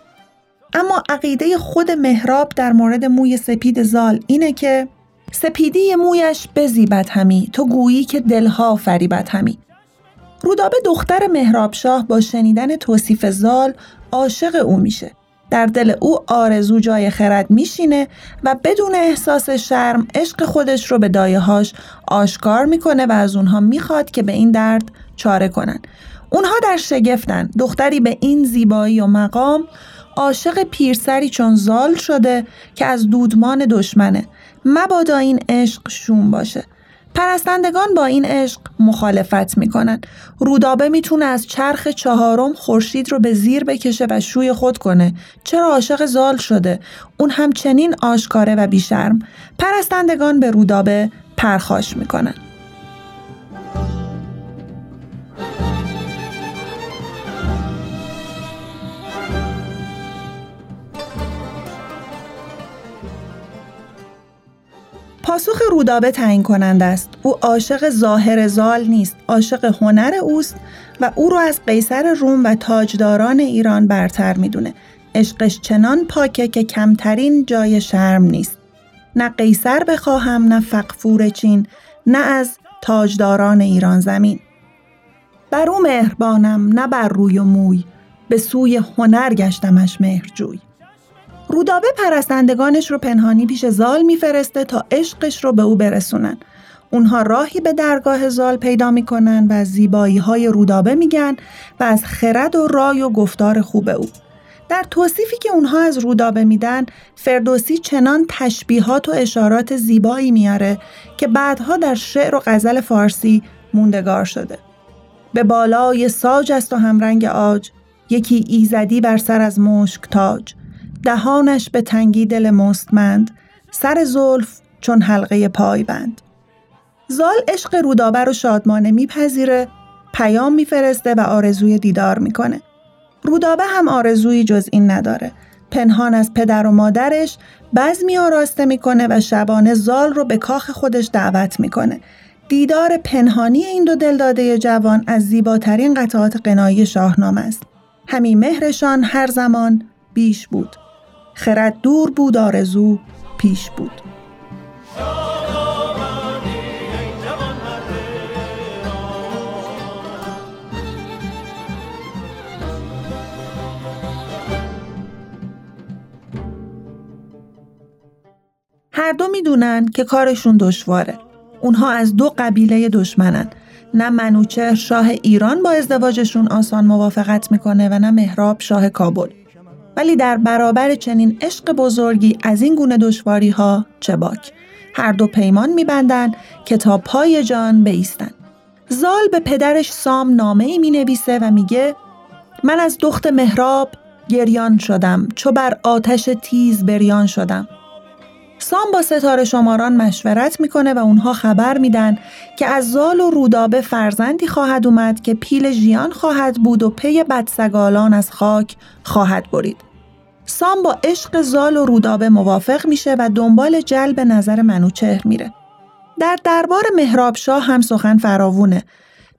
اما عقیده خود مهراب در مورد موی سپید زال اینه که سپیدی مویش بزیبد همی تو گویی که دلها فریبد همی. رودابه دختر مهراب شاه با شنیدن توصیف زال عاشق او میشه. در دل او آرزو جای خرد میشینه و بدون احساس شرم عشق خودش رو به دایه‌هاش آشکار می‌کنه و از اونها می‌خواد که به این درد چاره کنن. اونها در شگفتن. دختری به این زیبایی و مقام عاشق پیرسری چون زال شده که از دودمان دشمنه. مبادا این عشق شوم باشه. پرستندگان با این عشق مخالفت می‌کنن رودابه می‌تونه از چرخ چهارم خورشید رو به زیر بکشه و شوی خود کنه. چرا عاشق زال شده؟ اون همچنین آشکاره و بیشرم. پرستندگان به رودابه پرخاش می‌کنن پاسخ رودابه تعیین کننده است. او عاشق ظاهر زال نیست عاشق هنر اوست و او رو از قیصر روم و تاجداران ایران برتر می‌دونه. عشقش چنان پاکه که کمترین جای شرم نیست. نه قیصر بخواهم نه فقفور چین نه از تاجداران ایران زمین. بر او مهربانم نه بر روی و موی به سوی هنر گشتمش مهرجوی. رودابه پرستندگانش رو پنهانی پیش زال میفرسته تا عشقش رو به او برسونن. اونها راهی به درگاه زال پیدا می‌کنن و از زیبایی های رودابه میگن و از خرد و رای و گفتار خوب او. در توصیفی که اونها از رودابه میدن فردوسی چنان تشبیهات و اشارات زیبایی میاره که بعدها در شعر و غزل فارسی موندگار شده. به بالای ساج است و همرنگ آج یکی ایزدی بر سر از مشک تاج دهانش به تنگی دل مستمند سر زلف چون حلقه پای بند. زال عشق رودابه رو شادمانه میپذیره پیام میفرسته و آرزوی دیدار می‌کنه. رودابه هم آرزویی جز این نداره. پنهان از پدر و مادرش بزمی آراسته می‌کنه و شبانه زال رو به کاخ خودش دعوت می‌کنه. دیدار پنهانی این دو دلداده جوان از زیباترین قطعات قنایی شاهنامه است. همی مهرشان هر زمان بیش بود. خرد دور بود آرزو پیش بود هر دو می‌دونن که کارشون دشواره. اونها از دو قبیله دشمنن. نه منوچهر شاه ایران با ازدواجشون آسان موافقت می‌کنه و نه مهراب شاه کابل. ولی در برابر چنین عشق بزرگی از این گونه دشواری ها چه باک؟ هر دو پیمان میبندن که تا پای جان بیستن زال به پدرش سام نامه ای می نویسه و میگه من از دخت مهراب گریان شدم چو بر آتش تیز بریان شدم. سام با ستاره شماران مشورت می‌کنه و اونها خبر میدن که از زال و رودابه فرزندی خواهد اومد که پیل ژیان خواهد بود و پی بدسگالان از خاک خواهد برید. سام با عشق زال و رودابه موافق میشه و دنبال جلب نظر منوچهر میره. در دربار مهراب شاه هم سخن فراوونه.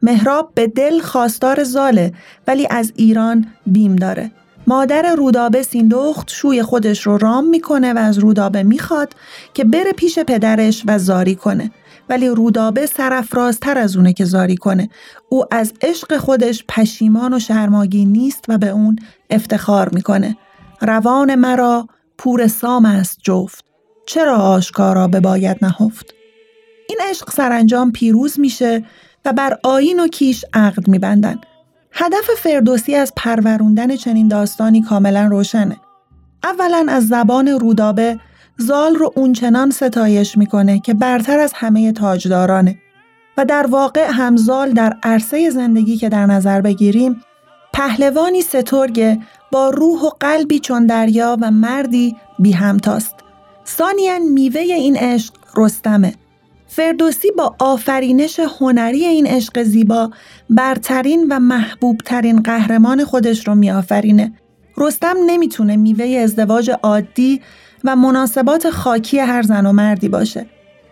مهراب به دل خواستار زاله ولی از ایران بیم داره. مادر رودابه سیندخت شوی خودش رو رام می‌کنه و از رودابه می‌خواد که بره پیش پدرش و زاری کنه. ولی رودابه سرفرازتر از اونه که زاری کنه. او از عشق خودش پشیمان و شرماگی نیست و به اون افتخار می‌کنه. روان مرا پور سام است جفت چرا آشکارا به باید نهفت این عشق سرانجام پیروز میشه و بر آین و کیش عقد میبندن. هدف فردوسی از پروروندن چنین داستانی کاملا روشنه. اولا از زبان رودابه زال رو اونچنان ستایش می‌کنه که برتر از همه تاجدارانه و در واقع همزال در عرصه زندگی که در نظر بگیریم پهلوانی سترگه با روح و قلبی چون دریا و مردی بی همتاست. ثانیا میوه این عشق رستمه. فردوسی با آفرینش هنری این عشق زیبا برترین و محبوبترین قهرمان خودش رو میآفرینه. رستم نمی‌تونه میوه ازدواج عادی و مناسبات خاکی هر زن و مردی باشه.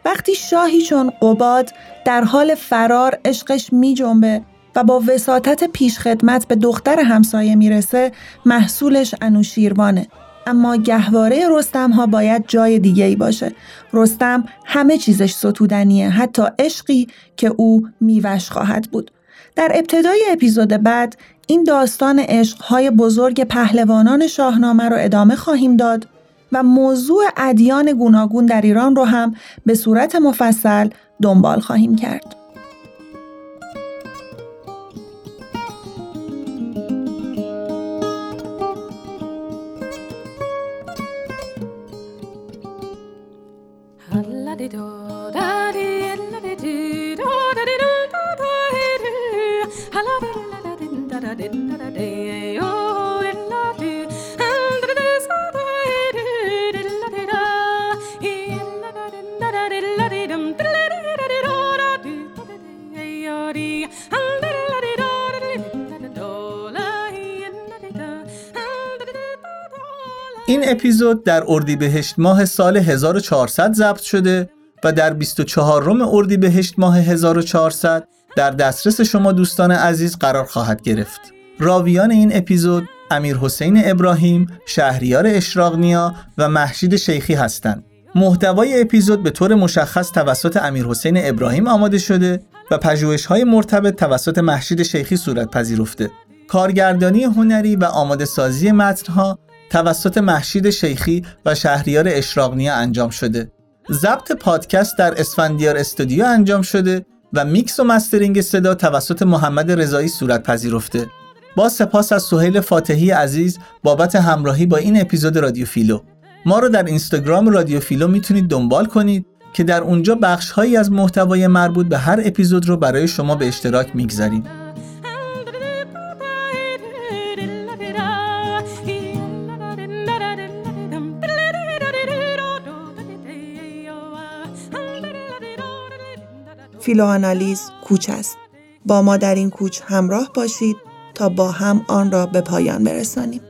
وقتی شاهی چون قباد در حال فرار عشقش می جنبه و با وساطت پیشخدمت به دختر همسایه می‌رسه محصولش انوشیروانه اما گهواره رستم ها باید جای دیگه ای باشه رستم همه چیزش ستودنیه حتی عشقی که او میوش خواهد بود در ابتدای اپیزود بعد این داستان عشقهای بزرگ پهلوانان شاهنامه رو ادامه خواهیم داد و موضوع ادیان گوناگون در ایران رو هم به صورت مفصل دنبال خواهیم کرد. این اپیزود در اردیبهشت ماه سال 1400 ضبط شده و در 24 روم اردیبهشت ماه 1400 در دسترس شما دوستان عزیز قرار خواهد گرفت. راویان این اپیزود امیر حسین ابراهیم، شهریار اشراقنیا و محشید شیخی هستند. محتوای اپیزود به طور مشخص توسط امیر حسین ابراهیم آماده شده و پژوهش های مرتبط توسط محشید شیخی صورت پذیرفته. کارگردانی هنری و آماده سازی متنها توسط مهشید شیخی و شهریار اشراقنیا انجام شده. ضبط پادکست در اسفندیار استودیو انجام شده و میکس و mastering صدا توسط محمد رضایی صورت پذیرفته. با سپاس از سهیل فاتحی عزیز بابت همراهی با این اپیزود رادیو فیلو. ما رو در اینستاگرام رادیو فیلو می‌تونید دنبال کنید که در اونجا بخش هایی از محتوای مربوط به هر اپیزود رو برای شما به اشتراک می‌گذاریم. فیلوآنالیز کوچ است. با ما در این کوچ همراه باشید تا با هم آن را به پایان برسانیم.